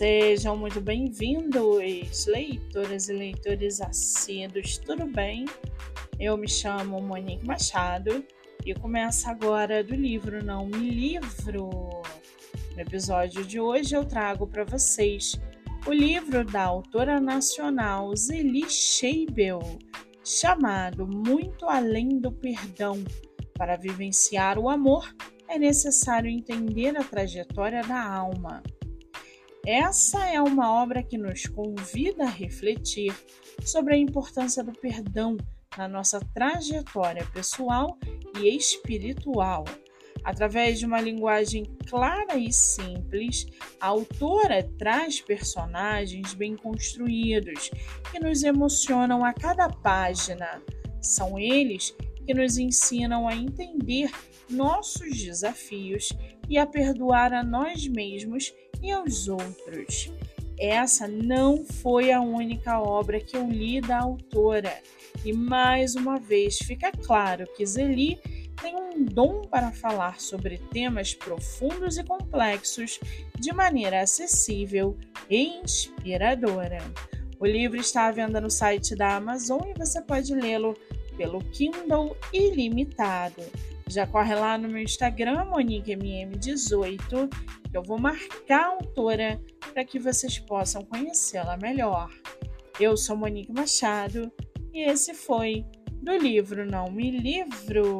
Sejam muito bem-vindos, leitoras e leitores assíduos, tudo bem? Eu me chamo Monique Machado e começo agora do livro Não Me Livro. No episódio de hoje eu trago para vocês o livro da autora nacional Zeli Scheibel, chamado Muito Além do Perdão. Para vivenciar o amor, é necessário entender a trajetória da alma. Essa é uma obra que nos convida a refletir sobre a importância do perdão na nossa trajetória pessoal e espiritual. Através de uma linguagem clara e simples, a autora traz personagens bem construídos que nos emocionam a cada página. São eles que nos ensinam a entender nossos desafios e a perdoar a nós mesmos e aos outros. Essa não foi a única obra que eu li da autora, e mais uma vez fica claro que Zeli tem um dom para falar sobre temas profundos e complexos de maneira acessível e inspiradora. O livro está à venda no site da Amazon e você pode lê-lo pelo Kindle ilimitado. Já corre lá no meu Instagram, MoniqueMM18, que eu vou marcar a autora para que vocês possam conhecê-la melhor. Eu sou Monique Machado e esse foi do livro Não Me Livro.